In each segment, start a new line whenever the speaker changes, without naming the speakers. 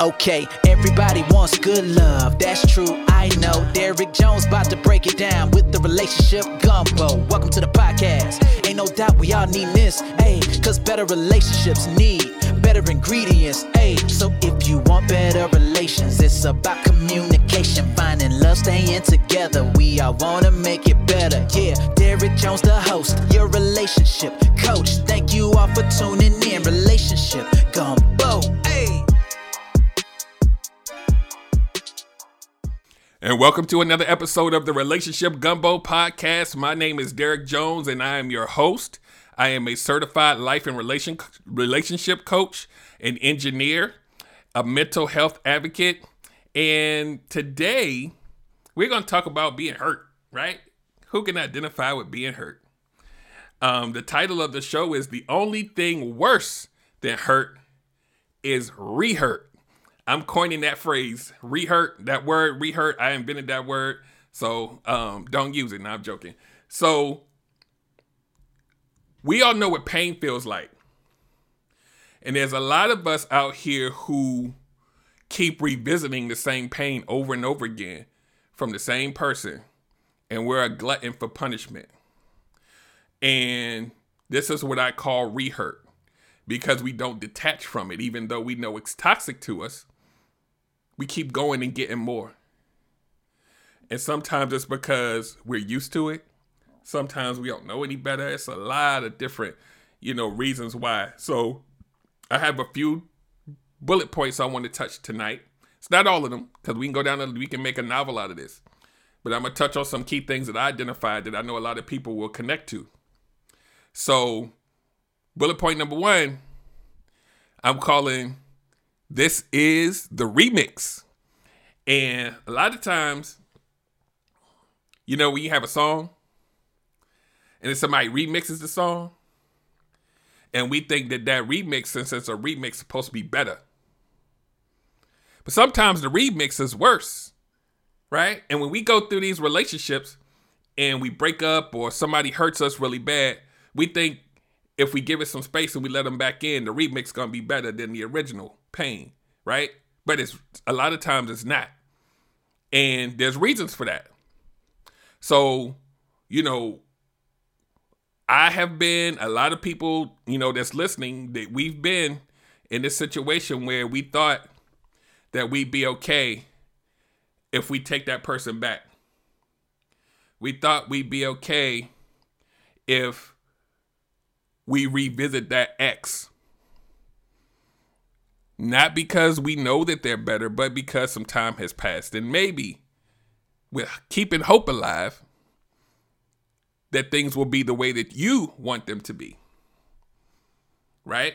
Okay, everybody wants good love, that's true, I know. Derek Jones about to break it down with the relationship gumbo. Welcome to the podcast. Ain't no doubt we all need this, ayy, cause better relationships need better ingredients, ayy. So if you want better relations, it's about communication, finding love, staying together. We all wanna make it better, yeah. Derek Jones, the host, your relationship coach. Thank you all for tuning in. Relationship gumbo,
And welcome to another episode of the Relationship Gumbo Podcast. My name is Derek Jones, and I am your host. I am a certified life and relation relationship coach, an engineer, a mental health advocate, and today we're going to talk about being hurt. Right? Who can identify with being hurt? Um, the title of the show is "The Only Thing Worse Than Hurt Is Rehurt." I'm coining that phrase, rehurt, that word, rehurt. I invented that word. So um, don't use it. No, I'm joking. So we all know what pain feels like. And there's a lot of us out here who keep revisiting the same pain over and over again from the same person. And we're a glutton for punishment. And this is what I call rehurt because we don't detach from it, even though we know it's toxic to us we keep going and getting more. And sometimes it's because we're used to it. Sometimes we don't know any better. It's a lot of different, you know, reasons why. So I have a few bullet points I want to touch tonight. It's not all of them, because we can go down and we can make a novel out of this. But I'm gonna touch on some key things that I identified that I know a lot of people will connect to. So, bullet point number one, I'm calling this is the remix. And a lot of times, you know, when you have a song and then somebody remixes the song, and we think that that remix, since it's a remix, is supposed to be better. But sometimes the remix is worse, right? And when we go through these relationships and we break up or somebody hurts us really bad, we think if we give it some space and we let them back in, the remix gonna be better than the original pain, right? But it's a lot of times it's not. And there's reasons for that. So, you know, I have been a lot of people, you know, that's listening that we've been in this situation where we thought that we'd be okay if we take that person back. We thought we'd be okay if we revisit that ex not because we know that they're better, but because some time has passed. And maybe with keeping hope alive, that things will be the way that you want them to be. Right?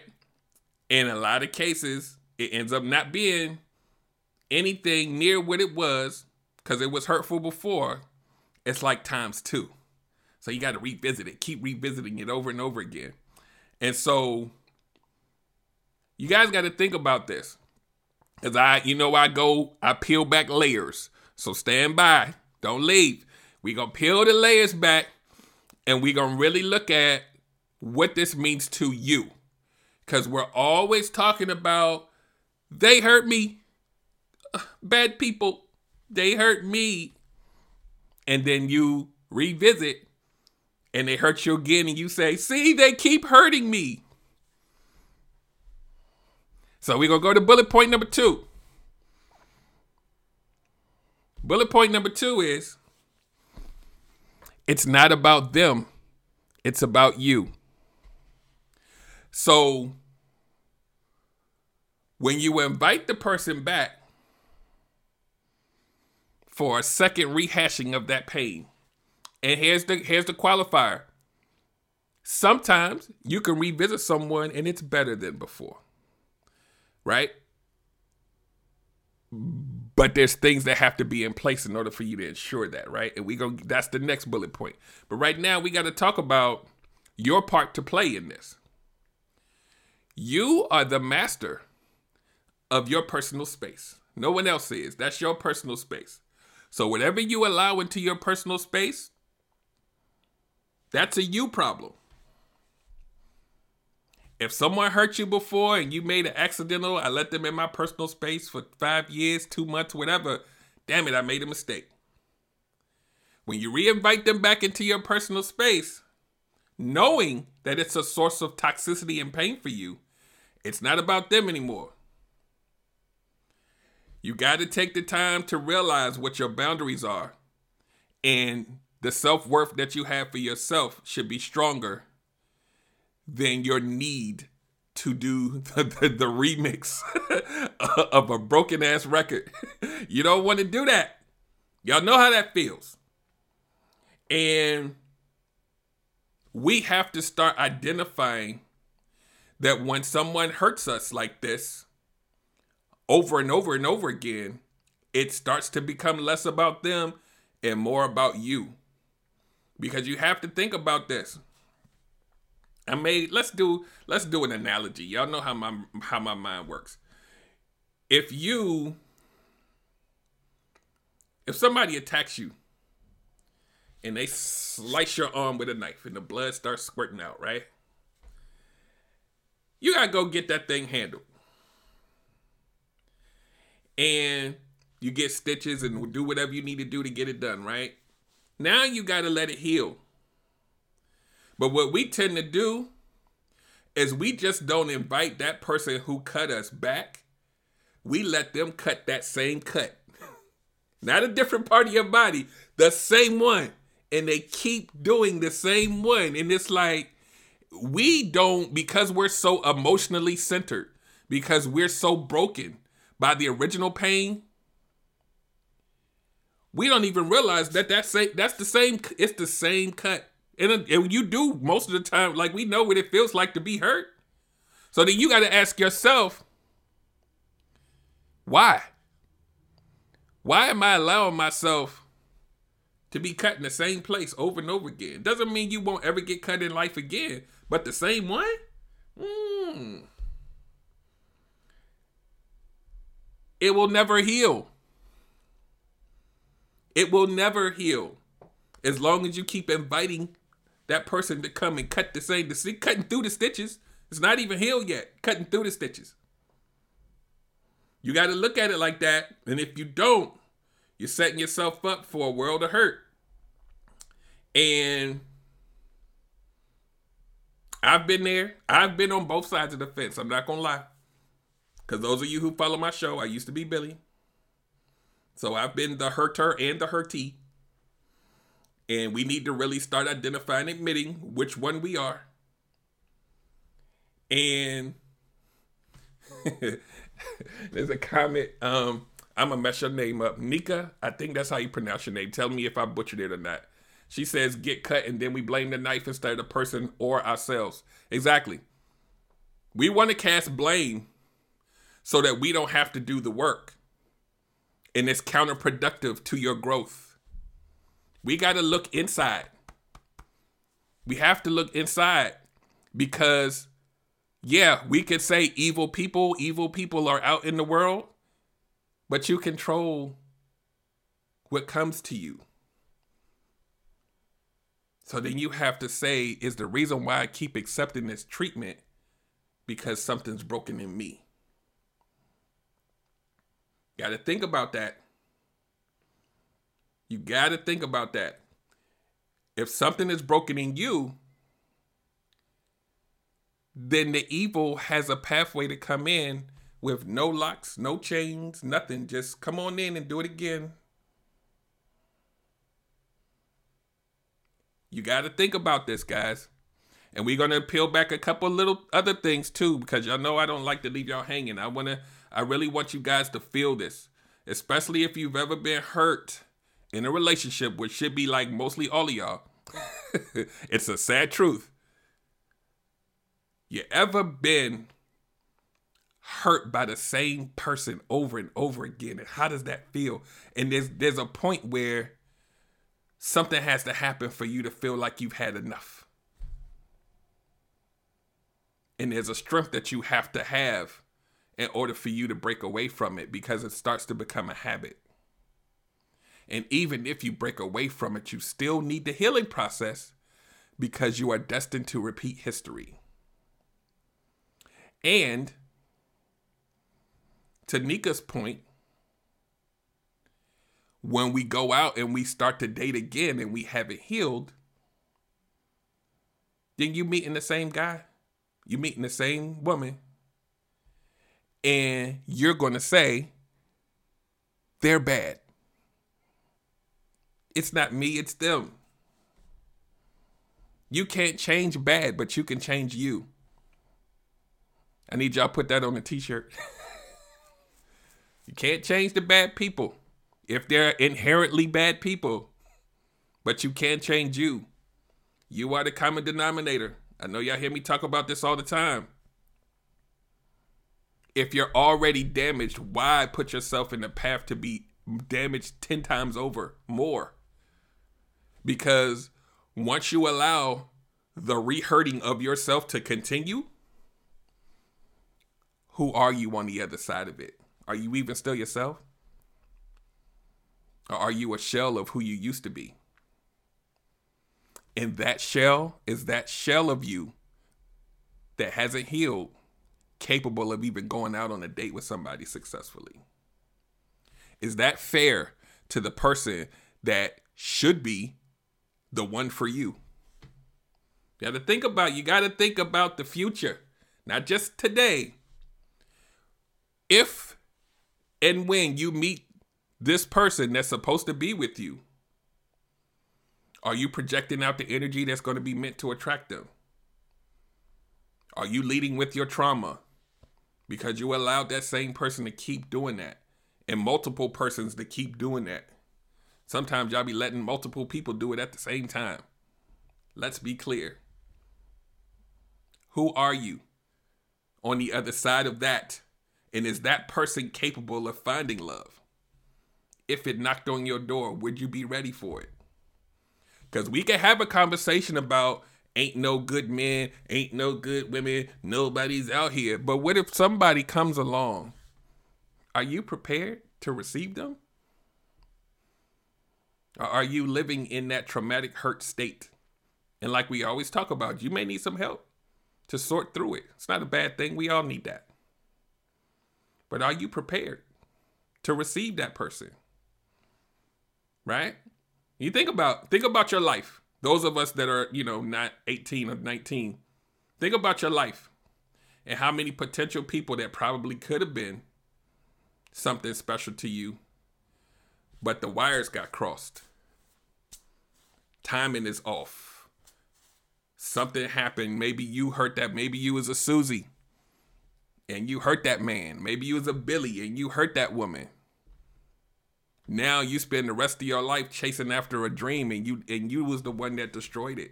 In a lot of cases, it ends up not being anything near what it was because it was hurtful before. It's like times two. So you got to revisit it, keep revisiting it over and over again. And so you guys got to think about this. Cause I, you know, I go, I peel back layers. So stand by, don't leave. We gonna peel the layers back, and we gonna really look at what this means to you. Cause we're always talking about they hurt me, bad people, they hurt me, and then you revisit, and they hurt you again, and you say, "See, they keep hurting me." So we're going to go to bullet point number two. Bullet point number two is it's not about them, it's about you. So when you invite the person back for a second rehashing of that pain, and here's the here's the qualifier. Sometimes you can revisit someone and it's better than before right? But there's things that have to be in place in order for you to ensure that, right? And we go that's the next bullet point. But right now we got to talk about your part to play in this. You are the master of your personal space. No one else is. That's your personal space. So whatever you allow into your personal space, that's a you problem. If someone hurt you before and you made an accidental, I let them in my personal space for five years, two months, whatever. Damn it, I made a mistake. When you reinvite them back into your personal space, knowing that it's a source of toxicity and pain for you, it's not about them anymore. You got to take the time to realize what your boundaries are. And the self worth that you have for yourself should be stronger than your need to do the, the, the remix of a broken ass record. you don't want to do that. Y'all know how that feels. And we have to start identifying that when someone hurts us like this over and over and over again, it starts to become less about them and more about you. Because you have to think about this. I made let's do let's do an analogy. Y'all know how my how my mind works. If you if somebody attacks you and they slice your arm with a knife and the blood starts squirting out, right? You gotta go get that thing handled. And you get stitches and do whatever you need to do to get it done, right? Now you gotta let it heal. But what we tend to do is we just don't invite that person who cut us back. We let them cut that same cut. Not a different part of your body, the same one. And they keep doing the same one. And it's like, we don't, because we're so emotionally centered, because we're so broken by the original pain, we don't even realize that that's, that's the same, it's the same cut and, and you do most of the time, like we know what it feels like to be hurt. So then you got to ask yourself, why? Why am I allowing myself to be cut in the same place over and over again? Doesn't mean you won't ever get cut in life again, but the same one? Mm. It will never heal. It will never heal as long as you keep inviting that person to come and cut the same, the cutting through the stitches. It's not even healed yet, cutting through the stitches. You got to look at it like that. And if you don't, you're setting yourself up for a world of hurt. And I've been there. I've been on both sides of the fence. I'm not going to lie. Because those of you who follow my show, I used to be Billy. So I've been the hurter and the hurtee. And we need to really start identifying, admitting which one we are. And there's a comment. Um, I'm gonna mess your name up. Nika, I think that's how you pronounce your name. Tell me if I butchered it or not. She says get cut and then we blame the knife instead of the person or ourselves. Exactly. We want to cast blame so that we don't have to do the work. And it's counterproductive to your growth. We got to look inside. We have to look inside because, yeah, we could say evil people, evil people are out in the world, but you control what comes to you. So then you have to say, is the reason why I keep accepting this treatment because something's broken in me? Got to think about that. You got to think about that. If something is broken in you, then the evil has a pathway to come in with no locks, no chains, nothing. Just come on in and do it again. You got to think about this, guys. And we're going to peel back a couple little other things too because y'all know I don't like to leave y'all hanging. I want to I really want you guys to feel this, especially if you've ever been hurt in a relationship, which should be like mostly all of y'all, it's a sad truth. You ever been hurt by the same person over and over again? And how does that feel? And there's there's a point where something has to happen for you to feel like you've had enough. And there's a strength that you have to have in order for you to break away from it because it starts to become a habit. And even if you break away from it, you still need the healing process because you are destined to repeat history. And to Nika's point, when we go out and we start to date again and we haven't healed, then you meeting the same guy, you meeting the same woman, and you're gonna say they're bad. It's not me, it's them. You can't change bad, but you can change you. I need y'all put that on a t-shirt. you can't change the bad people if they're inherently bad people, but you can change you. You are the common denominator. I know y'all hear me talk about this all the time. If you're already damaged, why put yourself in the path to be damaged 10 times over more? Because once you allow the rehurting of yourself to continue, who are you on the other side of it? Are you even still yourself? Or are you a shell of who you used to be? And that shell is that shell of you that hasn't healed, capable of even going out on a date with somebody successfully. Is that fair to the person that should be the one for you? You got to think about you got to think about the future, not just today. If and when you meet this person that's supposed to be with you, are you projecting out the energy that's going to be meant to attract them? Are you leading with your trauma because you allowed that same person to keep doing that and multiple persons to keep doing that? Sometimes y'all be letting multiple people do it at the same time. Let's be clear. Who are you on the other side of that? And is that person capable of finding love? If it knocked on your door, would you be ready for it? Because we can have a conversation about ain't no good men, ain't no good women, nobody's out here. But what if somebody comes along? Are you prepared to receive them? Are you living in that traumatic hurt state? And like we always talk about, you may need some help to sort through it. It's not a bad thing. We all need that. But are you prepared to receive that person? Right? You think about think about your life. Those of us that are, you know, not 18 or 19. Think about your life and how many potential people that probably could have been something special to you, but the wires got crossed. Timing is off. Something happened. Maybe you hurt that. Maybe you was a Susie and you hurt that man. Maybe you was a Billy and you hurt that woman. Now you spend the rest of your life chasing after a dream and you and you was the one that destroyed it.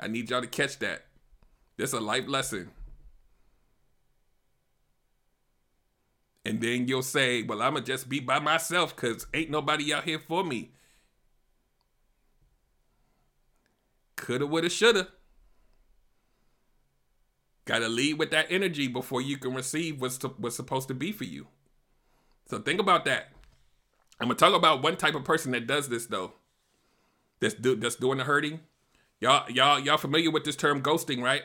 I need y'all to catch that. This a life lesson. And then you'll say, Well, I'ma just be by myself because ain't nobody out here for me. Coulda, woulda, shoulda. Gotta lead with that energy before you can receive what's, what's supposed to be for you. So think about that. I'm gonna talk about one type of person that does this though. That's do that's doing the hurting. Y'all, y'all, y'all familiar with this term ghosting, right?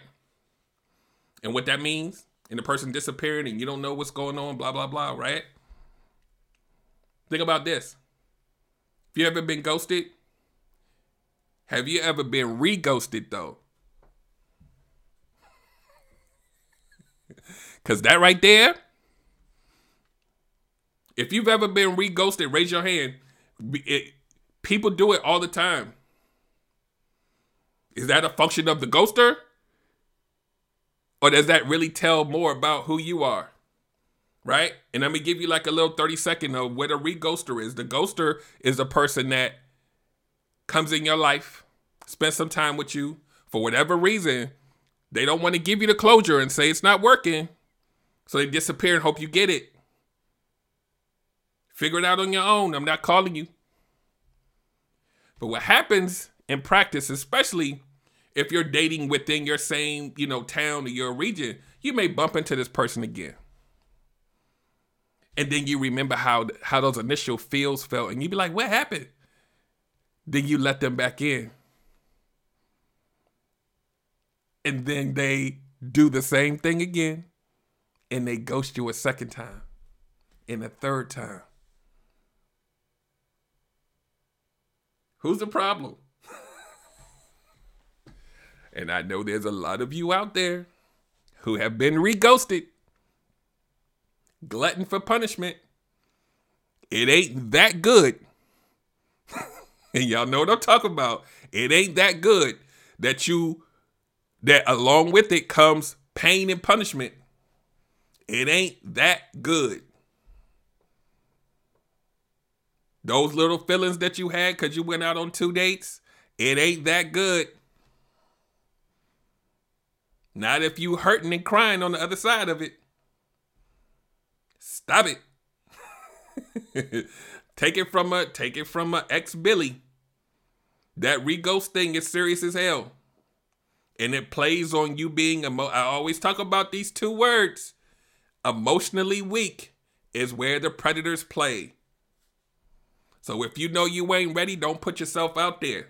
And what that means? And the person disappearing and you don't know what's going on, blah, blah, blah, right? Think about this. If you ever been ghosted? Have you ever been re-ghosted though? Cause that right there if you've ever been re-ghosted, raise your hand. It, people do it all the time. Is that a function of the ghoster? Or does that really tell more about who you are? Right? And let me give you like a little 30 second of what a re-ghoster is. The ghoster is a person that comes in your life, spends some time with you, for whatever reason, they don't want to give you the closure and say it's not working. So they disappear and hope you get it. Figure it out on your own. I'm not calling you. But what happens in practice, especially if you're dating within your same, you know, town or your region, you may bump into this person again. And then you remember how how those initial feels felt, and you be like, "What happened?" Then you let them back in, and then they do the same thing again, and they ghost you a second time and a third time. Who's the problem? and I know there's a lot of you out there who have been re-ghosted. Glutton for punishment. It ain't that good. And y'all know what I'm talking about. It ain't that good that you that along with it comes pain and punishment. It ain't that good. Those little feelings that you had because you went out on two dates, it ain't that good. Not if you hurting and crying on the other side of it. Stop it. take it from a take it from a ex Billy. That reghost thing is serious as hell. And it plays on you being emo- I always talk about these two words. Emotionally weak is where the predators play. So if you know you ain't ready, don't put yourself out there.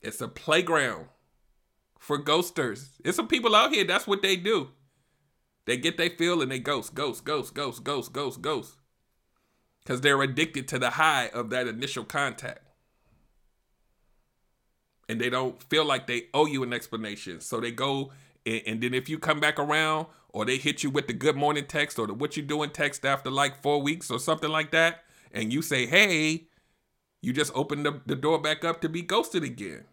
It's a playground for ghosters. It's some people out here, that's what they do. They get they feel and they ghost, ghost, ghost, ghost, ghost, ghost, ghost. Because they're addicted to the high of that initial contact. And they don't feel like they owe you an explanation. So they go, and, and then if you come back around, or they hit you with the good morning text or the what you doing text after like four weeks or something like that, and you say, hey, you just open the, the door back up to be ghosted again.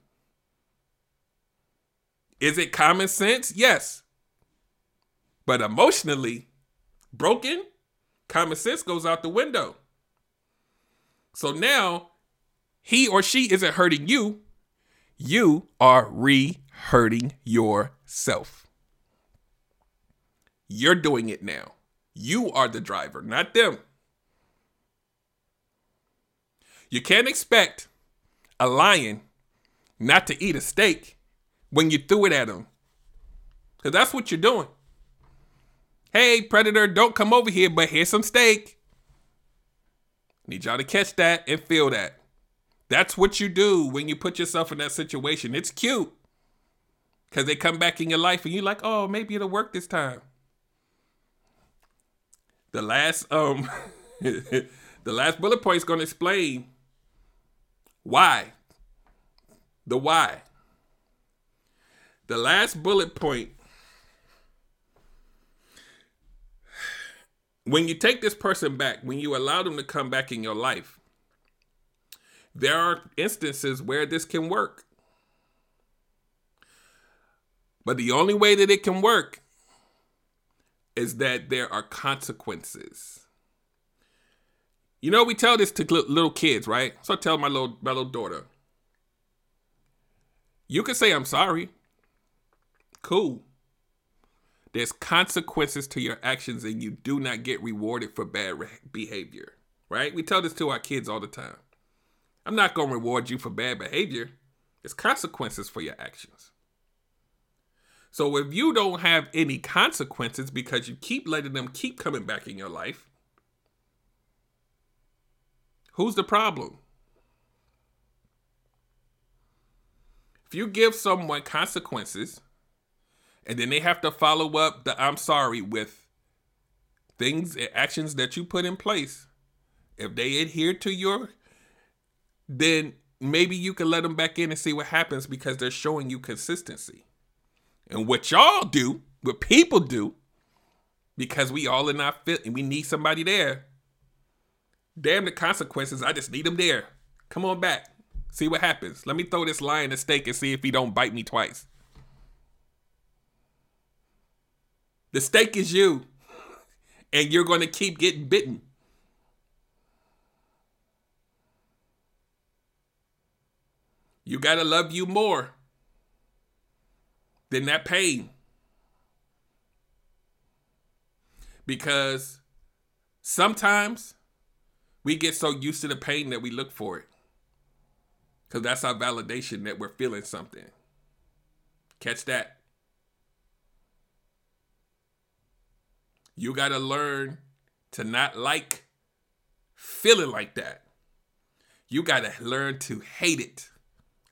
Is it common sense? Yes. But emotionally broken, common sense goes out the window. So now he or she isn't hurting you, you are re hurting yourself. You're doing it now. You are the driver, not them. You can't expect a lion not to eat a steak when you threw it at him. Because that's what you're doing. Hey, predator, don't come over here, but here's some steak. Need y'all to catch that and feel that. That's what you do when you put yourself in that situation. It's cute. Because they come back in your life and you're like, oh, maybe it'll work this time. The last um the last bullet point is going to explain why. The why. The last bullet point when you take this person back, when you allow them to come back in your life, there are instances where this can work. But the only way that it can work is that there are consequences. You know, we tell this to little kids, right? So I tell my little my little daughter, you can say I'm sorry. Cool. There's consequences to your actions, and you do not get rewarded for bad re- behavior, right? We tell this to our kids all the time. I'm not going to reward you for bad behavior. There's consequences for your actions. So if you don't have any consequences because you keep letting them keep coming back in your life, who's the problem? If you give someone consequences and then they have to follow up the I'm sorry with things and actions that you put in place, if they adhere to your, then maybe you can let them back in and see what happens because they're showing you consistency. And what y'all do, what people do, because we all in our fit and we need somebody there. Damn the consequences. I just need them there. Come on back. See what happens. Let me throw this lion a steak and see if he don't bite me twice. The steak is you. And you're going to keep getting bitten. You got to love you more than that pain. Because sometimes we get so used to the pain that we look for it. Because that's our validation that we're feeling something. Catch that. You got to learn to not like feeling like that. You got to learn to hate it.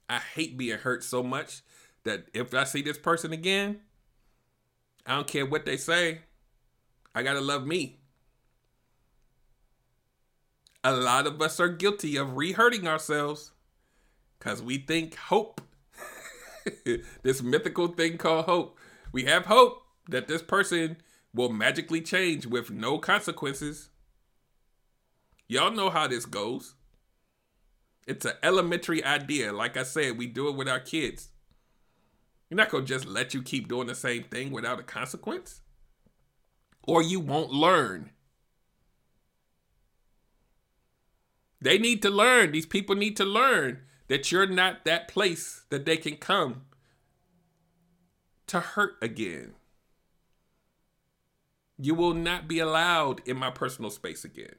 I hate being hurt so much that if I see this person again, I don't care what they say, I gotta love me. A lot of us are guilty of re-hurting ourselves because we think hope, this mythical thing called hope, we have hope that this person will magically change with no consequences. Y'all know how this goes. It's an elementary idea. Like I said, we do it with our kids. You're not going to just let you keep doing the same thing without a consequence. Or you won't learn. They need to learn. These people need to learn that you're not that place that they can come to hurt again. You will not be allowed in my personal space again.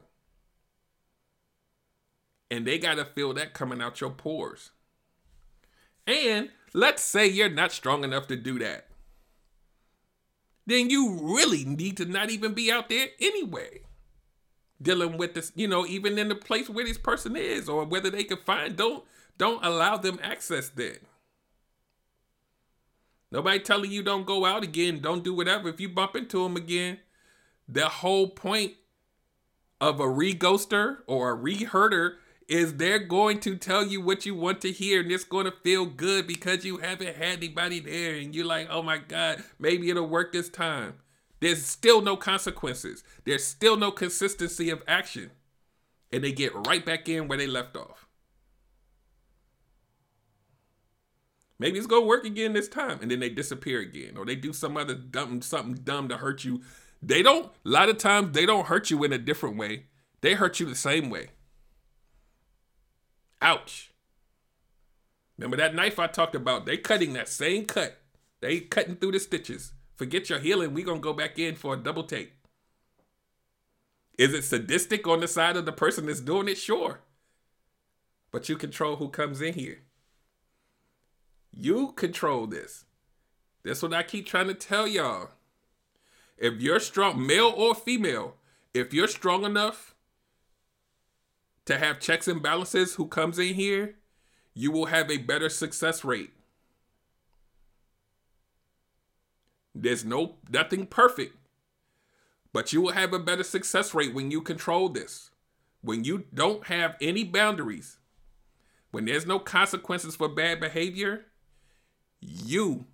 And they got to feel that coming out your pores. And let's say you're not strong enough to do that. Then you really need to not even be out there anyway. Dealing with this, you know, even in the place where this person is or whether they can find, don't don't allow them access then. Nobody telling you don't go out again, don't do whatever. If you bump into them again, the whole point of a re-ghoster or a re-hurter is they're going to tell you what you want to hear and it's going to feel good because you haven't had anybody there and you're like, oh my God, maybe it'll work this time. There's still no consequences. There's still no consistency of action. And they get right back in where they left off. Maybe it's gonna work again this time, and then they disappear again, or they do some other dumb something dumb to hurt you. They don't. A lot of times they don't hurt you in a different way. They hurt you the same way. Ouch. Remember that knife I talked about? They cutting that same cut. They cutting through the stitches. Forget your healing. We gonna go back in for a double take. Is it sadistic on the side of the person that's doing it? Sure. But you control who comes in here. You control this. That's what I keep trying to tell y'all. If you're strong, male or female, if you're strong enough to have checks and balances who comes in here, you will have a better success rate. There's no nothing perfect, but you will have a better success rate when you control this. When you don't have any boundaries, when there's no consequences for bad behavior, you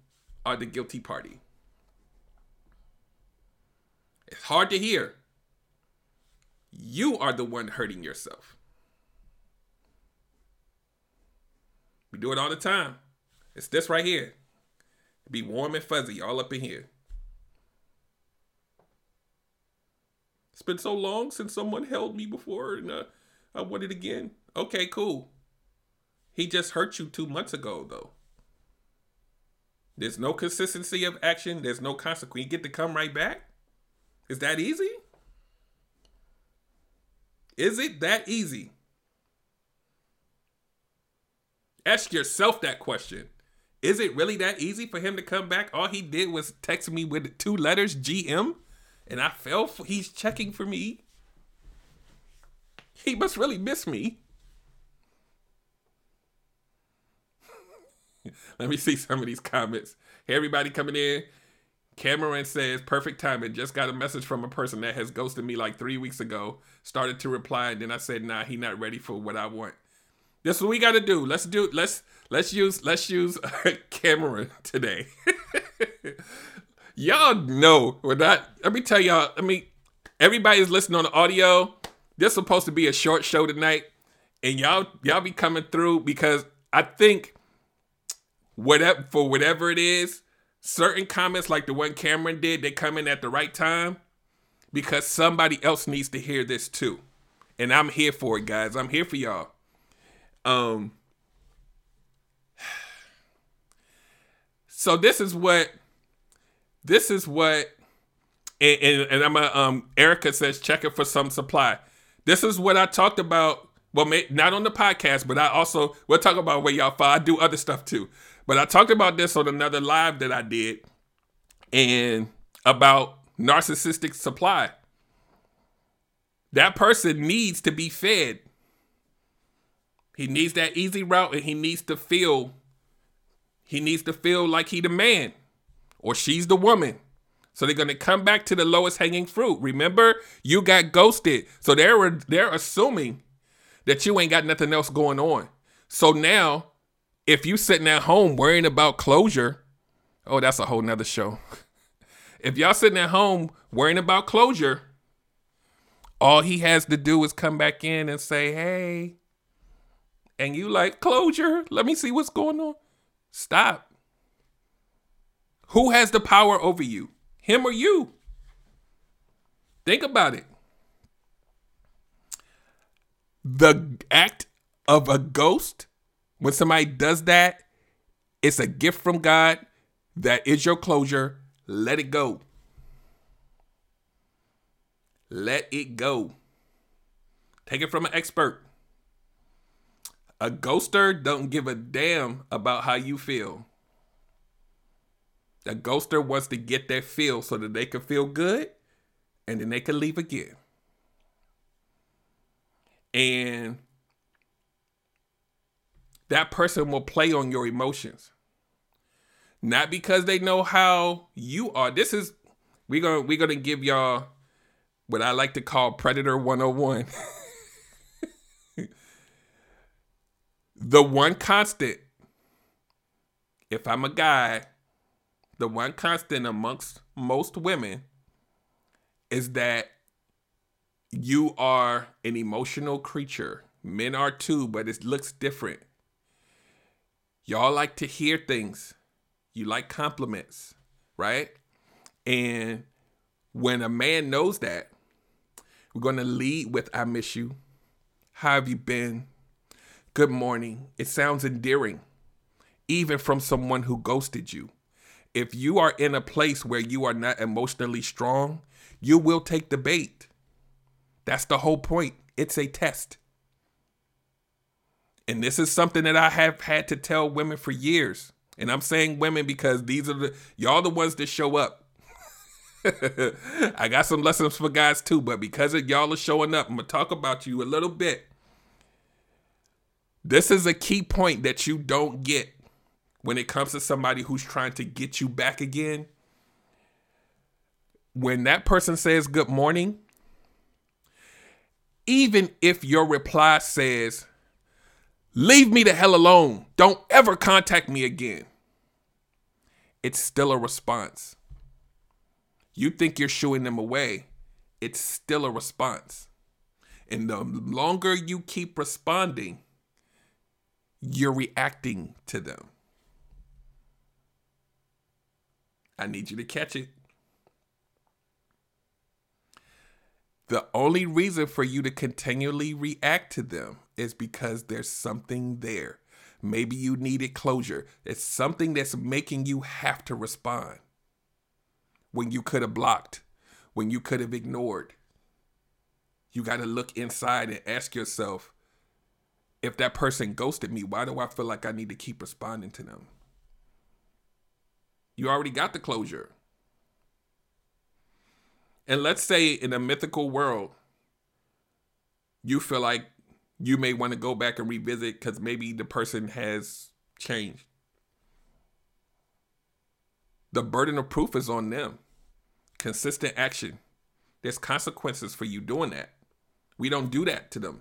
are the guilty party. It's hard to hear. You are the one hurting yourself. We do it all the time. It's this right here. Be warm and fuzzy all up in here. It's been so long since someone held me before and uh, I want it again. Okay, cool. He just hurt you two months ago, though. There's no consistency of action. There's no consequence. You get to come right back. Is that easy? Is it that easy? Ask yourself that question. Is it really that easy for him to come back? All he did was text me with two letters, GM, and I fell for he's checking for me. He must really miss me. Let me see some of these comments. Hey, everybody coming in. Cameron says, perfect timing. Just got a message from a person that has ghosted me like three weeks ago. Started to reply, and then I said, nah, he not ready for what I want. This is what we gotta do. Let's do let's let's use let's use uh, Cameron today. y'all know we're not let me tell y'all, I mean, everybody's listening on the audio. This is supposed to be a short show tonight. And y'all y'all be coming through because I think whatever for whatever it is, certain comments like the one Cameron did, they come in at the right time because somebody else needs to hear this too. And I'm here for it, guys. I'm here for y'all. Um So this is what this is what and, and, and I'm a, um Erica says checking for some supply. This is what I talked about well, not on the podcast, but I also we'll talk about where y'all fall. I do other stuff too. But I talked about this on another live that I did and about narcissistic supply. That person needs to be fed. He needs that easy route and he needs to feel He needs to feel like he the man or she's the woman. So they're gonna come back to the lowest hanging fruit. Remember, you got ghosted. So they're they're assuming that you ain't got nothing else going on. So now, if you sitting at home worrying about closure, oh, that's a whole nother show. if y'all sitting at home worrying about closure, all he has to do is come back in and say, hey, and you like closure. Let me see what's going on. Stop. Who has the power over you? Him or you? Think about it. The act of a ghost, when somebody does that, it's a gift from God that is your closure. Let it go. Let it go. Take it from an expert. A ghoster don't give a damn about how you feel. A ghoster wants to get that feel so that they can feel good and then they can leave again. And that person will play on your emotions. Not because they know how you are. This is we're gonna we're gonna give y'all what I like to call Predator 101. the one constant, if I'm a guy the one constant amongst most women is that you are an emotional creature. Men are too, but it looks different. Y'all like to hear things. You like compliments, right? And when a man knows that, we're going to lead with I miss you. How have you been? Good morning. It sounds endearing, even from someone who ghosted you if you are in a place where you are not emotionally strong, you will take the bait. That's the whole point. It's a test. And this is something that I have had to tell women for years. And I'm saying women because these are the y'all the ones that show up. I got some lessons for guys too, but because of y'all are showing up, I'm gonna talk about you a little bit. This is a key point that you don't get when it comes to somebody who's trying to get you back again, when that person says good morning, even if your reply says, leave me the hell alone, don't ever contact me again, it's still a response. You think you're shooing them away, it's still a response. And the longer you keep responding, you're reacting to them. I need you to catch it. The only reason for you to continually react to them is because there's something there. Maybe you needed closure. It's something that's making you have to respond when you could have blocked, when you could have ignored. You got to look inside and ask yourself if that person ghosted me, why do I feel like I need to keep responding to them? You already got the closure. And let's say in a mythical world, you feel like you may want to go back and revisit because maybe the person has changed. The burden of proof is on them. Consistent action. There's consequences for you doing that. We don't do that to them.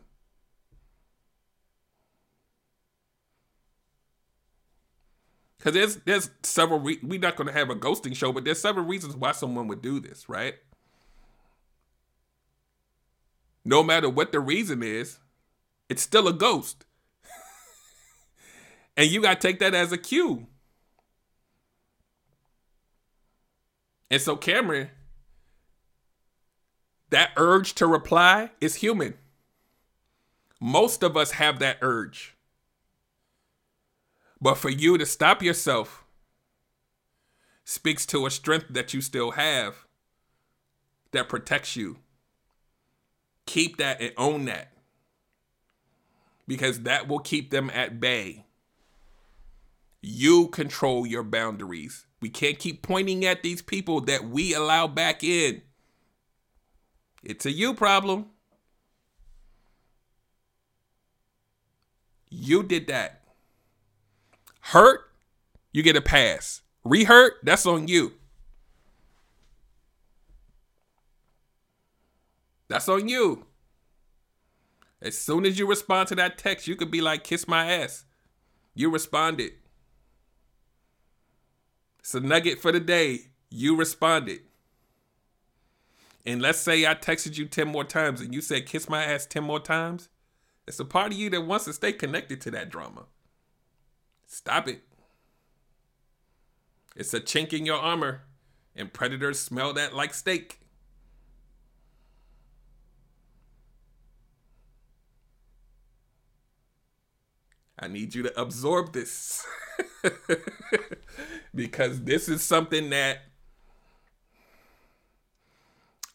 Because there's there's several re- we're not going to have a ghosting show, but there's several reasons why someone would do this, right? No matter what the reason is, it's still a ghost, and you got to take that as a cue. And so, Cameron, that urge to reply is human. Most of us have that urge. But for you to stop yourself speaks to a strength that you still have that protects you. Keep that and own that. Because that will keep them at bay. You control your boundaries. We can't keep pointing at these people that we allow back in. It's a you problem. You did that hurt, You get a pass. Rehurt, that's on you. That's on you. As soon as you respond to that text, you could be like, kiss my ass. You responded. It's a nugget for the day. You responded. And let's say I texted you 10 more times and you said, kiss my ass 10 more times. It's a part of you that wants to stay connected to that drama. Stop it. It's a chink in your armor, and predators smell that like steak. I need you to absorb this. because this is something that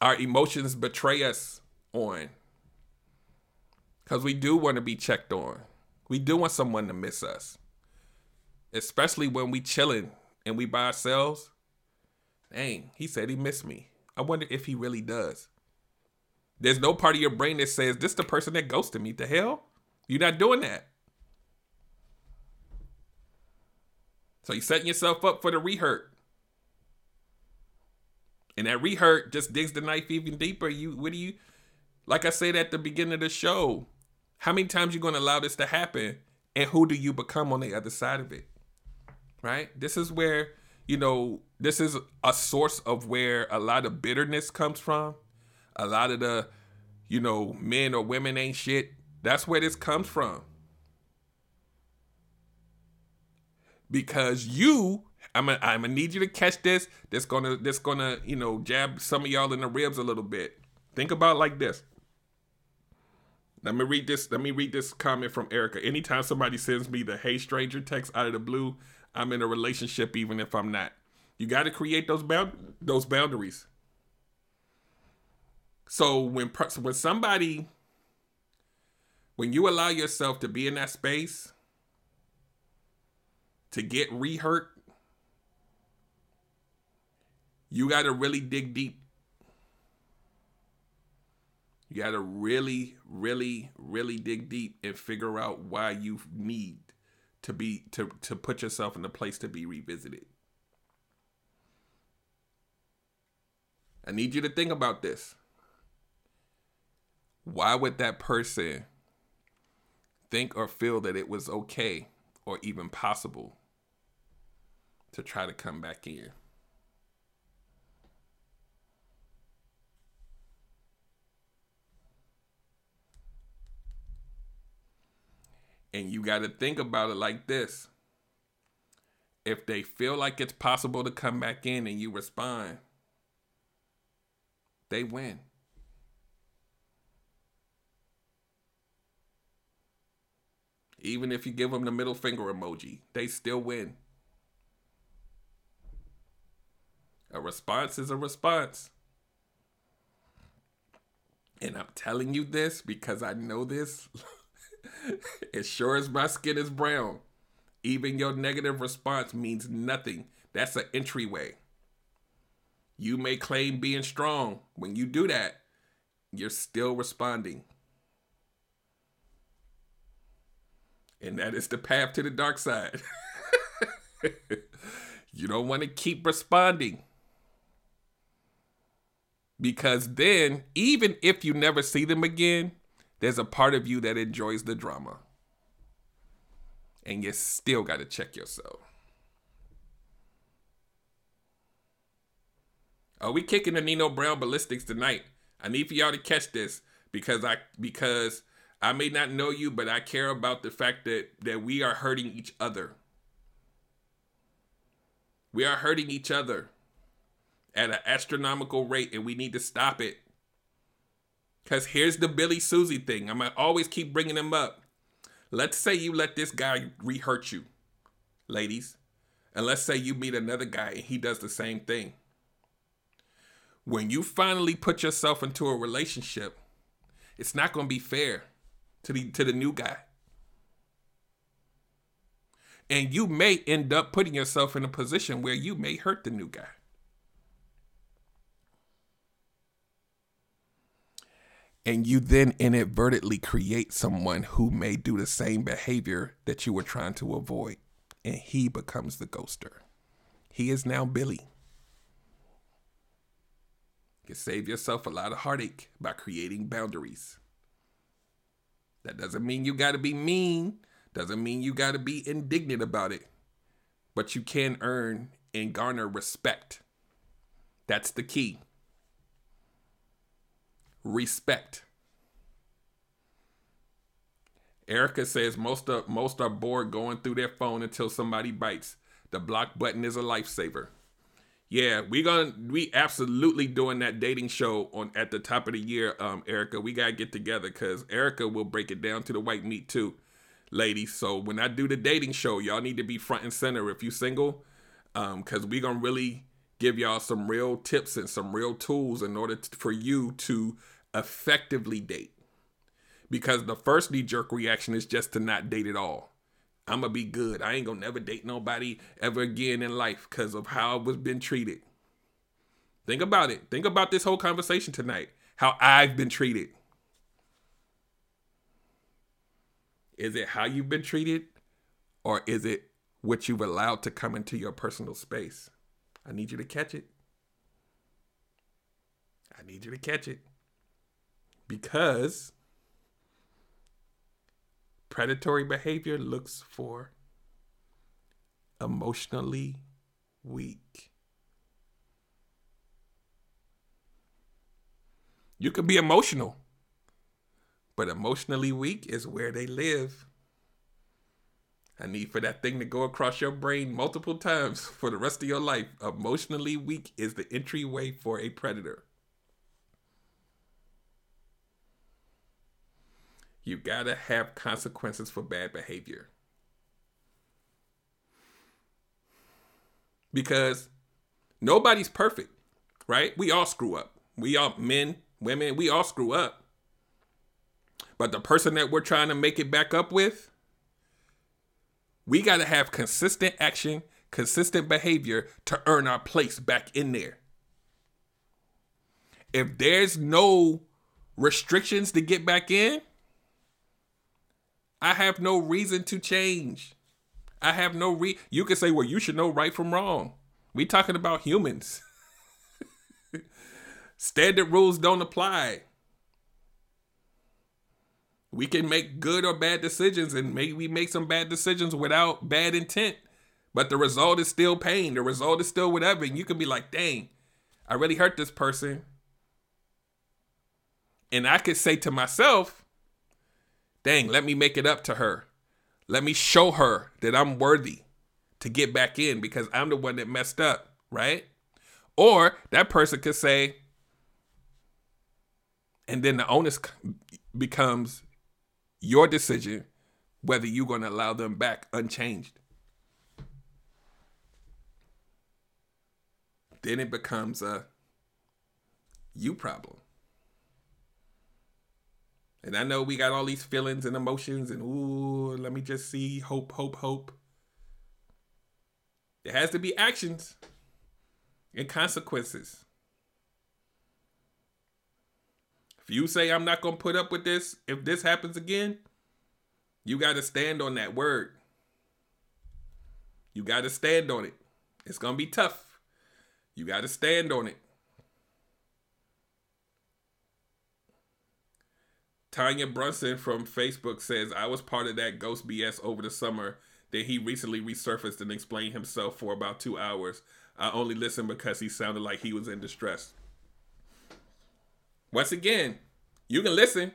our emotions betray us on. Because we do want to be checked on. We do want someone to miss us. Especially when we chilling and we by ourselves. Dang, he said he missed me. I wonder if he really does. There's no part of your brain that says, this the person that ghosted me. The hell? You're not doing that. So you're setting yourself up for the rehurt. And that rehurt just digs the knife even deeper. You what do you like I said at the beginning of the show, how many times you gonna allow this to happen? And who do you become on the other side of it? Right? This is where, you know, this is a source of where a lot of bitterness comes from. A lot of the, you know, men or women ain't shit. That's where this comes from. Because you I'm gonna I'm gonna need you to catch this. That's gonna that's gonna you know jab some of y'all in the ribs a little bit. Think about like this. Let me read this. Let me read this comment from Erica. Anytime somebody sends me the "Hey stranger" text out of the blue, I'm in a relationship even if I'm not. You got to create those bound those boundaries. So when when somebody when you allow yourself to be in that space to get rehurt, you got to really dig deep. You got to really, really, really dig deep and figure out why you need to be to to put yourself in a place to be revisited. I need you to think about this. Why would that person think or feel that it was okay or even possible to try to come back in. And you got to think about it like this. If they feel like it's possible to come back in and you respond, they win. Even if you give them the middle finger emoji, they still win. A response is a response. And I'm telling you this because I know this. as sure as my skin is brown, even your negative response means nothing. That's an entryway. You may claim being strong. When you do that, you're still responding. And that is the path to the dark side. you don't want to keep responding. Because then, even if you never see them again, there's a part of you that enjoys the drama. And you still got to check yourself. Are we kicking the Nino Brown ballistics tonight? I need for y'all to catch this because I because I may not know you, but I care about the fact that that we are hurting each other. We are hurting each other at an astronomical rate, and we need to stop it. Because here's the Billy Susie thing. I'm going to always keep bringing him up. Let's say you let this guy re-hurt you, ladies. And let's say you meet another guy and he does the same thing. When you finally put yourself into a relationship, it's not going to be fair to the to the new guy. And you may end up putting yourself in a position where you may hurt the new guy. And you then inadvertently create someone who may do the same behavior that you were trying to avoid and he becomes the ghoster. He is now Billy. You can save yourself a lot of heartache by creating boundaries. That doesn't mean you got to be mean, doesn't mean you got to be indignant about it, but you can earn and garner respect. That's the key. Respect. Erica says most of most are bored going through their phone until somebody bites. The block button is a lifesaver. Yeah, we gonna we absolutely doing that dating show on at the top of the year, um, Erica. We gotta get together because Erica will break it down to the white meat too, ladies. So when I do the dating show, y'all need to be front and center if you single, um, because we gonna really give y'all some real tips and some real tools in order for you to effectively date. Because the first knee jerk reaction is just to not date at all. I'm gonna be good. I ain't gonna never date nobody ever again in life because of how I was been treated. Think about it. Think about this whole conversation tonight. How I've been treated. Is it how you've been treated, or is it what you've allowed to come into your personal space? I need you to catch it. I need you to catch it. Because predatory behavior looks for emotionally weak. You can be emotional, but emotionally weak is where they live. I need for that thing to go across your brain multiple times for the rest of your life. Emotionally weak is the entryway for a predator. You gotta have consequences for bad behavior. Because nobody's perfect, right? We all screw up. We all, men, women, we all screw up. But the person that we're trying to make it back up with, we got to have consistent action, consistent behavior to earn our place back in there. If there's no restrictions to get back in, I have no reason to change. I have no re you can say, well, you should know right from wrong. We talking about humans. Standard rules don't apply. We can make good or bad decisions, and maybe we make some bad decisions without bad intent, but the result is still pain. The result is still whatever. And you can be like, dang, I really hurt this person. And I could say to myself, dang, let me make it up to her. Let me show her that I'm worthy to get back in because I'm the one that messed up, right? Or that person could say, and then the onus becomes your decision whether you're going to allow them back unchanged. Then it becomes a you problem. And I know we got all these feelings and emotions and ooh, let me just see hope, hope, hope. There has to be actions and consequences. If you say I'm not going to put up with this, if this happens again, you got to stand on that word. You got to stand on it. It's going to be tough. You got to stand on it. Tanya Brunson from Facebook says, I was part of that ghost BS over the summer. Then he recently resurfaced and explained himself for about two hours. I only listened because he sounded like he was in distress. Once again, you can listen.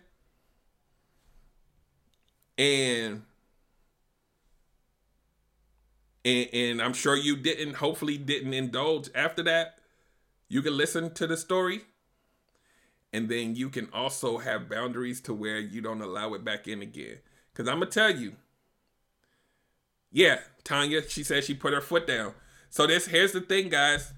And and, and I'm sure you didn't, hopefully didn't indulge after that. You can listen to the story and then you can also have boundaries to where you don't allow it back in again. Because I'm gonna tell you, yeah, Tanya, she said she put her foot down. So this here's the thing, guys.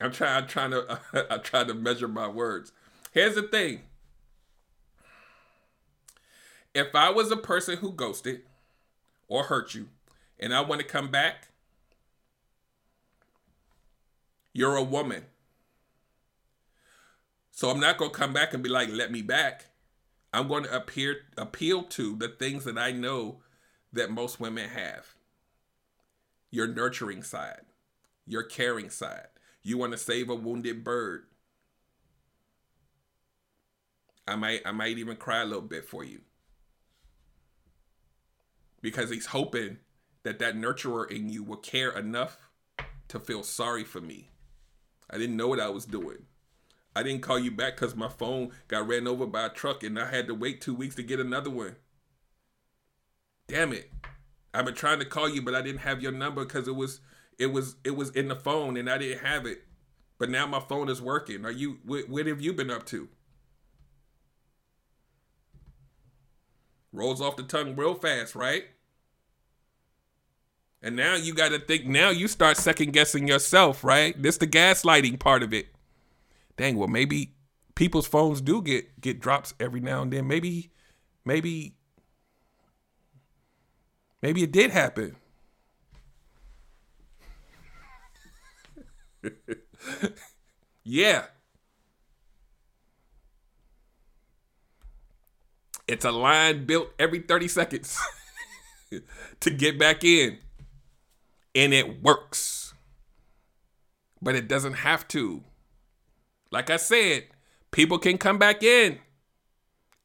I'm trying. I'm trying to. I'm trying to measure my words. Here's the thing. If I was a person who ghosted or hurt you, and I want to come back, you're a woman. So I'm not going to come back and be like, let me back. I'm going to appear, appeal to the things that I know that most women have your nurturing side, your caring side. You want to save a wounded bird. I might I might even cry a little bit for you. Because he's hoping that that nurturer in you will care enough to feel sorry for me. I didn't know what I was doing. I didn't call you back because my phone got ran over by a truck and I had to wait two weeks to get another one. Damn it. I've been trying to call you, but I didn't have your number because it was it was it was in the phone and I didn't have it. But now my phone is working. Are you what, what have you been up to? Rolls off the tongue real fast, right? And now you got to think. Now you start second guessing yourself, right? This the gaslighting part of it dang, well maybe people's phones do get get drops every now and then. Maybe, maybe, maybe it did happen. yeah. It's a line built every 30 seconds to get back in. And it works. But it doesn't have to. Like I said, people can come back in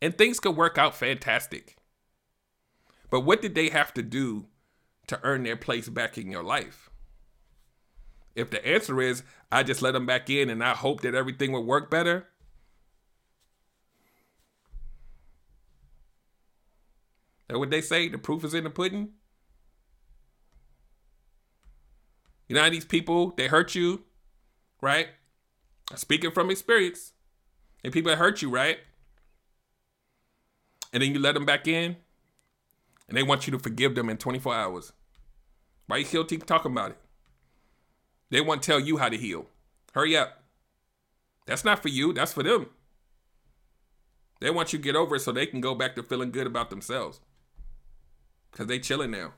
and things could work out fantastic. But what did they have to do to earn their place back in your life? If the answer is, I just let them back in and I hope that everything would work better, that what they say? The proof is in the pudding? You know these people, they hurt you, right? Speaking from experience, and people hurt you, right? And then you let them back in, and they want you to forgive them in 24 hours. Why you still keep talking about it? They won't tell you how to heal. Hurry up. That's not for you, that's for them. They want you to get over it so they can go back to feeling good about themselves. Because they chilling now.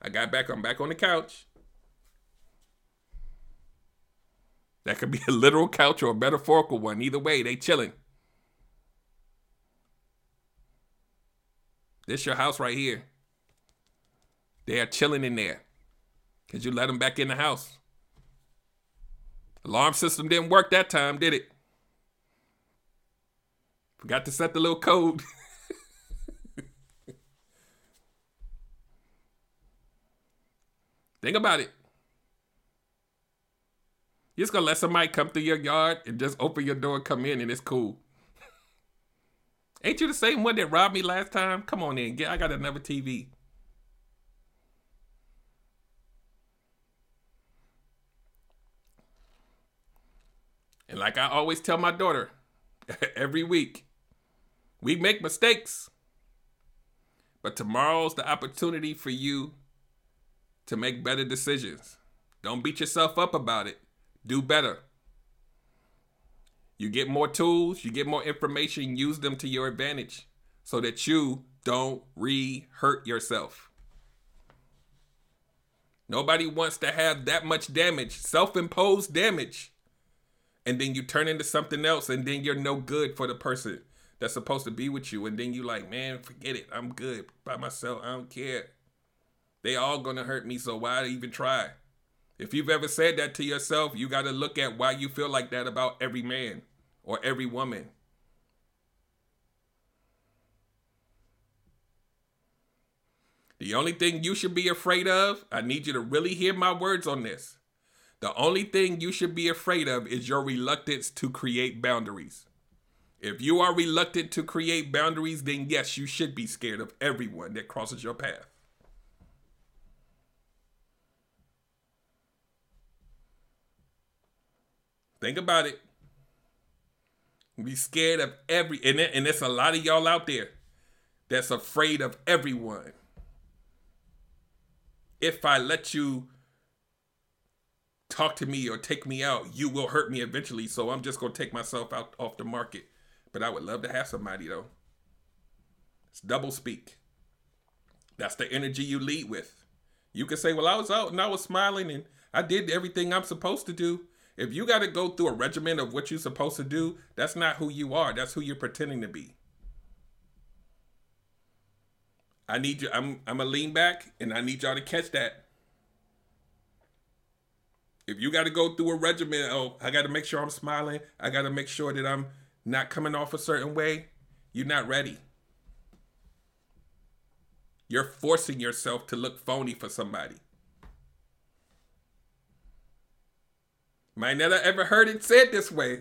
I got back, I'm back on the couch. That could be a literal couch or a metaphorical one. Either way, they chilling. This your house right here. They are chilling in there. Cause you let them back in the house. Alarm system didn't work that time, did it? Forgot to set the little code. Think about it. You're just gonna let somebody come through your yard and just open your door come in and it's cool. Ain't you the same one that robbed me last time? Come on in, get I got another TV. And like I always tell my daughter every week, we make mistakes. But tomorrow's the opportunity for you to make better decisions. Don't beat yourself up about it do better. You get more tools, you get more information, use them to your advantage so that you don't re hurt yourself. Nobody wants to have that much damage, self imposed damage. And then you turn into something else, and then you're no good for the person that's supposed to be with you. And then you like, man, forget it. I'm good by myself. I don't care. They all gonna hurt me, so why even try? If you've ever said that to yourself, you got to look at why you feel like that about every man or every woman. The only thing you should be afraid of, I need you to really hear my words on this. The only thing you should be afraid of is your reluctance to create boundaries. If you are reluctant to create boundaries, then yes, you should be scared of everyone that crosses your path. Think about it. Be scared of every and and there's a lot of y'all out there that's afraid of everyone. If I let you talk to me or take me out, you will hurt me eventually. So I'm just gonna take myself out off the market. But I would love to have somebody though. It's double speak. That's the energy you lead with. You can say, Well, I was out and I was smiling and I did everything I'm supposed to do. If you got to go through a regimen of what you're supposed to do, that's not who you are. That's who you're pretending to be. I need you. I'm I'm gonna lean back and I need y'all to catch that. If you got to go through a regimen, oh, I got to make sure I'm smiling. I got to make sure that I'm not coming off a certain way. You're not ready. You're forcing yourself to look phony for somebody. Might never ever heard it said this way,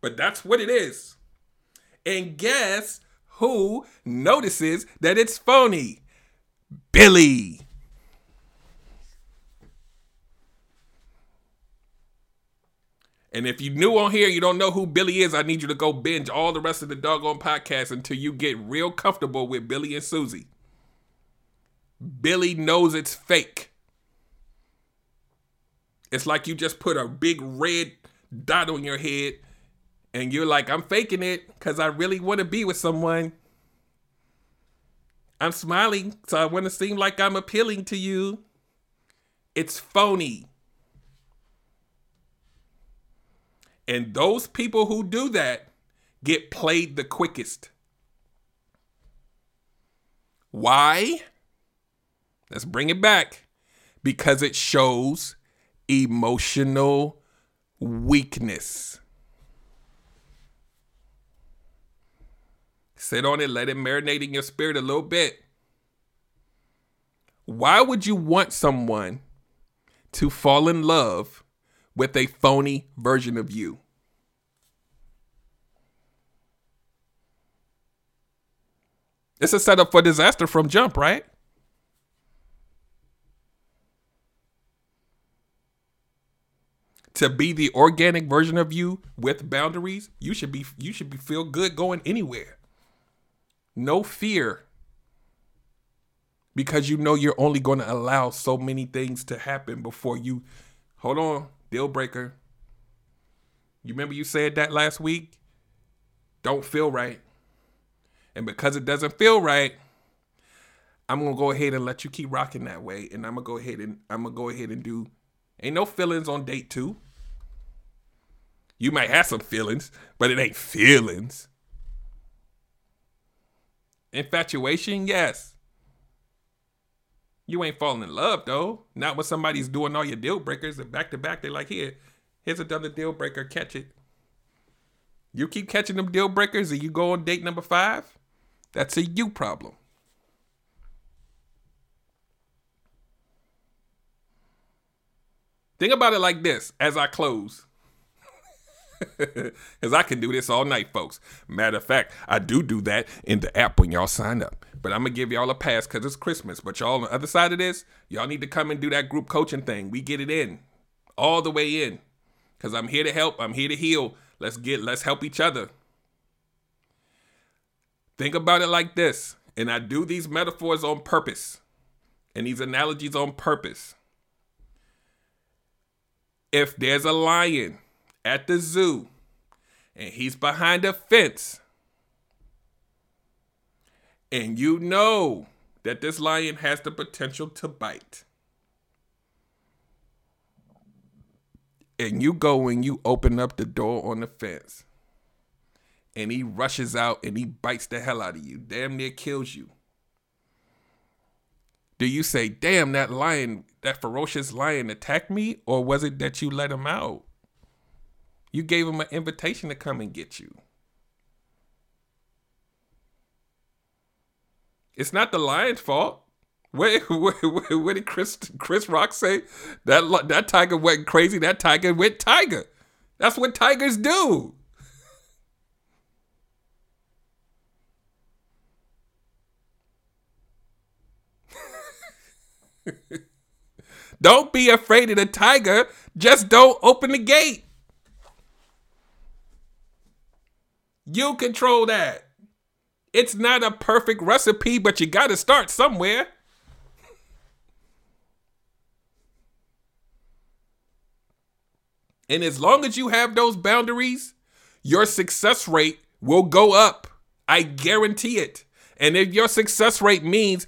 but that's what it is. And guess who notices that it's phony? Billy. And if you're new on here, you don't know who Billy is, I need you to go binge all the rest of the doggone podcast until you get real comfortable with Billy and Susie. Billy knows it's fake. It's like you just put a big red dot on your head and you're like, I'm faking it because I really want to be with someone. I'm smiling, so I want to seem like I'm appealing to you. It's phony. And those people who do that get played the quickest. Why? Let's bring it back. Because it shows emotional weakness. Sit on it, let it marinate in your spirit a little bit. Why would you want someone to fall in love with a phony version of you? It's a setup for disaster from jump, right? To be the organic version of you with boundaries, you should be you should be feel good going anywhere. No fear. Because you know you're only going to allow so many things to happen before you hold on, deal breaker. You remember you said that last week? Don't feel right. And because it doesn't feel right, I'm gonna go ahead and let you keep rocking that way. And I'm gonna go ahead and I'm gonna go ahead and do ain't no feelings on date two. You might have some feelings, but it ain't feelings. Infatuation, yes. You ain't falling in love though. Not when somebody's doing all your deal breakers and back to back. They're like, here, here's another deal breaker. Catch it. You keep catching them deal breakers and you go on date number five. That's a you problem. Think about it like this as I close. Because I can do this all night, folks. Matter of fact, I do do that in the app when y'all sign up. But I'm going to give y'all a pass because it's Christmas. But y'all on the other side of this, y'all need to come and do that group coaching thing. We get it in, all the way in. Because I'm here to help. I'm here to heal. Let's get, let's help each other. Think about it like this. And I do these metaphors on purpose and these analogies on purpose. If there's a lion at the zoo and he's behind a fence and you know that this lion has the potential to bite. And you go and you open up the door on the fence. And he rushes out and he bites the hell out of you, damn near kills you. Do you say, damn, that lion, that ferocious lion attacked me? Or was it that you let him out? You gave him an invitation to come and get you. It's not the lion's fault. What, what, did Chris Chris Rock say? That that tiger went crazy. That tiger went tiger. That's what tigers do. Don't be afraid of the tiger. Just don't open the gate. You control that. It's not a perfect recipe, but you got to start somewhere. And as long as you have those boundaries, your success rate will go up. I guarantee it. And if your success rate means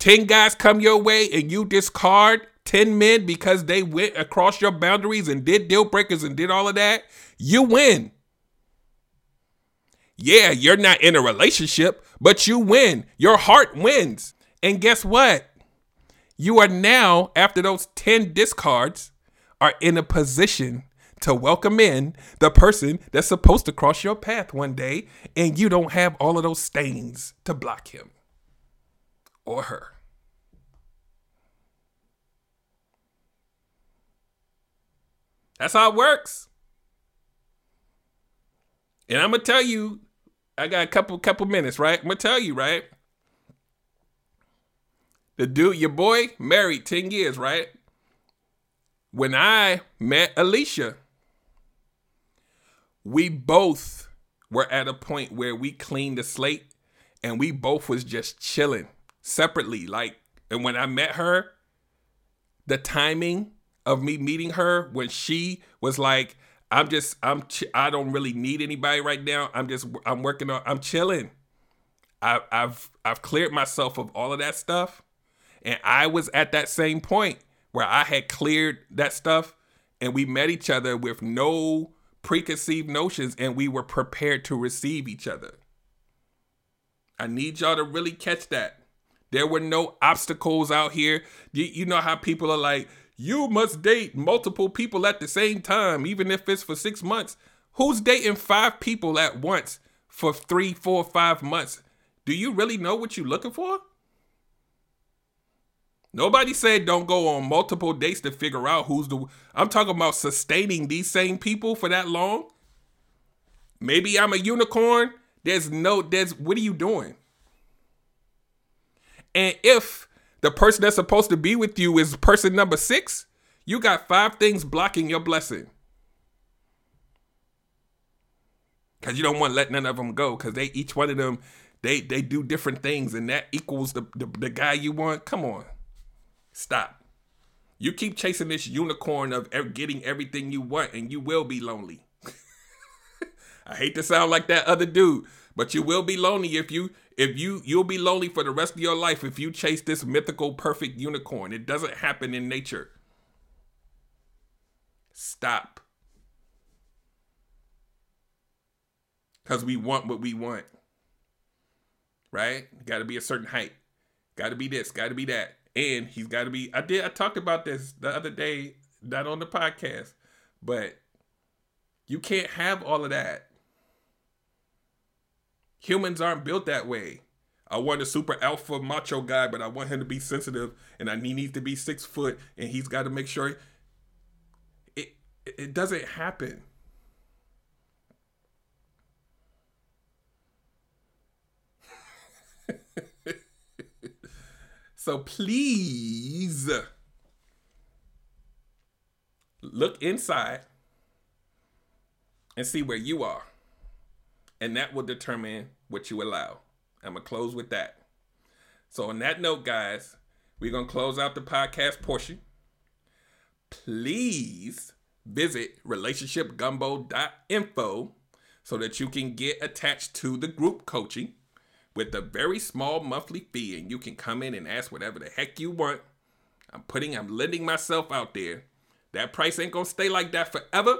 10 guys come your way and you discard 10 men because they went across your boundaries and did deal breakers and did all of that, you win. Yeah, you're not in a relationship, but you win. Your heart wins. And guess what? You are now, after those 10 discards, are in a position to welcome in the person that's supposed to cross your path one day, and you don't have all of those stains to block him or her. That's how it works. And I'm gonna tell you, I got a couple couple minutes, right? I'm gonna tell you, right? The dude, your boy, married 10 years, right? When I met Alicia, we both were at a point where we cleaned the slate and we both was just chilling separately. Like, and when I met her, the timing of me meeting her when she was like, I'm just, I'm, ch- I don't really need anybody right now. I'm just, I'm working on, I'm chilling. I, I've, I've cleared myself of all of that stuff, and I was at that same point where I had cleared that stuff, and we met each other with no preconceived notions, and we were prepared to receive each other. I need y'all to really catch that. There were no obstacles out here. You, you know how people are like, you must date multiple people at the same time, even if it's for six months. Who's dating five people at once for three, four, five months? Do you really know what you're looking for? Nobody said don't go on multiple dates to figure out who's the. I'm talking about sustaining these same people for that long. Maybe I'm a unicorn. There's no, there's, what are you doing? And if the person that's supposed to be with you is person number six, you got five things blocking your blessing. Cause you don't want to let none of them go. Cause they each one of them, they they do different things, and that equals the, the, the guy you want. Come on. Stop. You keep chasing this unicorn of getting everything you want, and you will be lonely. I hate to sound like that other dude, but you will be lonely if you if you you'll be lonely for the rest of your life if you chase this mythical perfect unicorn. It doesn't happen in nature. Stop. Cuz we want what we want. Right? Got to be a certain height. Got to be this, got to be that and he's got to be. I did. I talked about this the other day, not on the podcast, but you can't have all of that. Humans aren't built that way. I want a super alpha macho guy, but I want him to be sensitive, and I he needs to be six foot, and he's got to make sure it it doesn't happen. So please look inside and see where you are. And that will determine what you allow. I'm to close with that. So, on that note, guys, we're to close out the podcast portion. Please visit relationshipgumbo.info so that you can get attached to the group coaching with a very small monthly fee, and you can come in and ask whatever the heck you want. I'm putting, I'm lending myself out there. That price ain't gonna stay like that forever.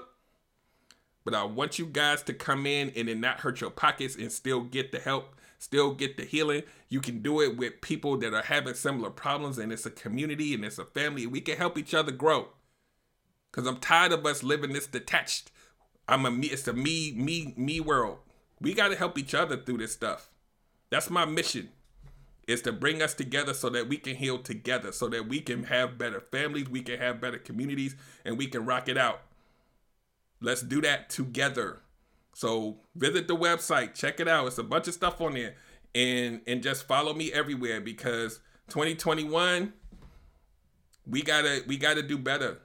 But I want you guys to come in and then not hurt your pockets and still get the help, still get the healing. You can do it with people that are having similar problems, and it's a community and it's a family. We can help each other grow. Cause I'm tired of us living this detached. I'm a me, it's a me, me, me world. We gotta help each other through this stuff. That's my mission is to bring us together so that we can heal together, so that we can have better families, we can have better communities, and we can rock it out. Let's do that together. So visit the website, check it out. It's a bunch of stuff on there. And and just follow me everywhere because 2021 we gotta we gotta do better.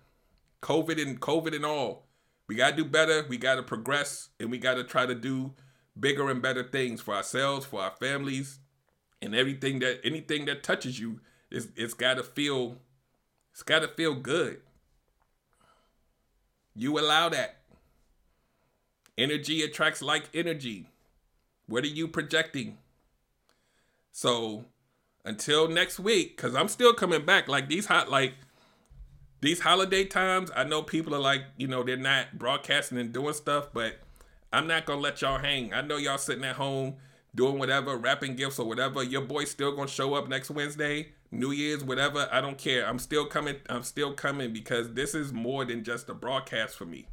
COVID and COVID and all. We gotta do better. We gotta progress and we gotta try to do bigger and better things for ourselves, for our families, and everything that anything that touches you is it's gotta feel it's gotta feel good. You allow that. Energy attracts like energy. What are you projecting? So until next week, because I'm still coming back. Like these hot like these holiday times, I know people are like, you know, they're not broadcasting and doing stuff, but I'm not gonna let y'all hang. I know y'all sitting at home doing whatever, wrapping gifts or whatever. Your boy's still gonna show up next Wednesday, New Year's, whatever. I don't care. I'm still coming. I'm still coming because this is more than just a broadcast for me.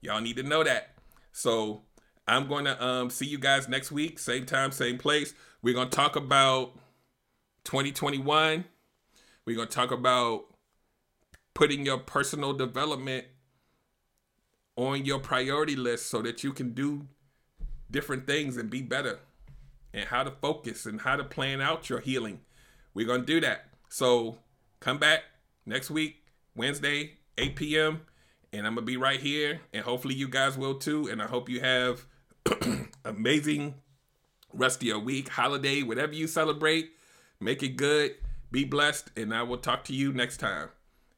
Y'all need to know that. So I'm going to um, see you guys next week, same time, same place. We're going to talk about 2021. We're going to talk about putting your personal development on your priority list so that you can do different things and be better and how to focus and how to plan out your healing. We're going to do that. So come back next week, Wednesday, 8 p.m., and I'm to be right here. And hopefully you guys will too. And I hope you have amazing rest of your week, holiday, whatever you celebrate. Make it good. Be blessed. And I will talk to you next time.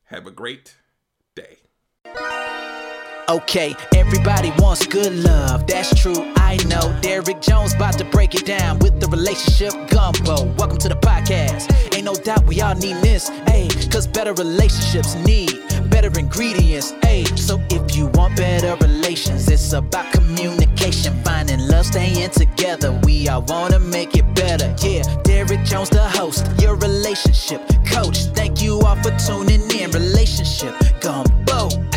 Have a great day.
Okay, everybody wants good love, that's true, I know. Derrick Jones about to break it down with the relationship gumbo. Welcome to the podcast. Ain't no doubt we all need this, ayy, cause better relationships need better ingredients. Ayy, so if you want better relations, it's about communication, finding love, staying together. We all wanna make it better. Yeah, Derek Jones, the host, your relationship coach. Thank you all for tuning in. Relationship gumbo.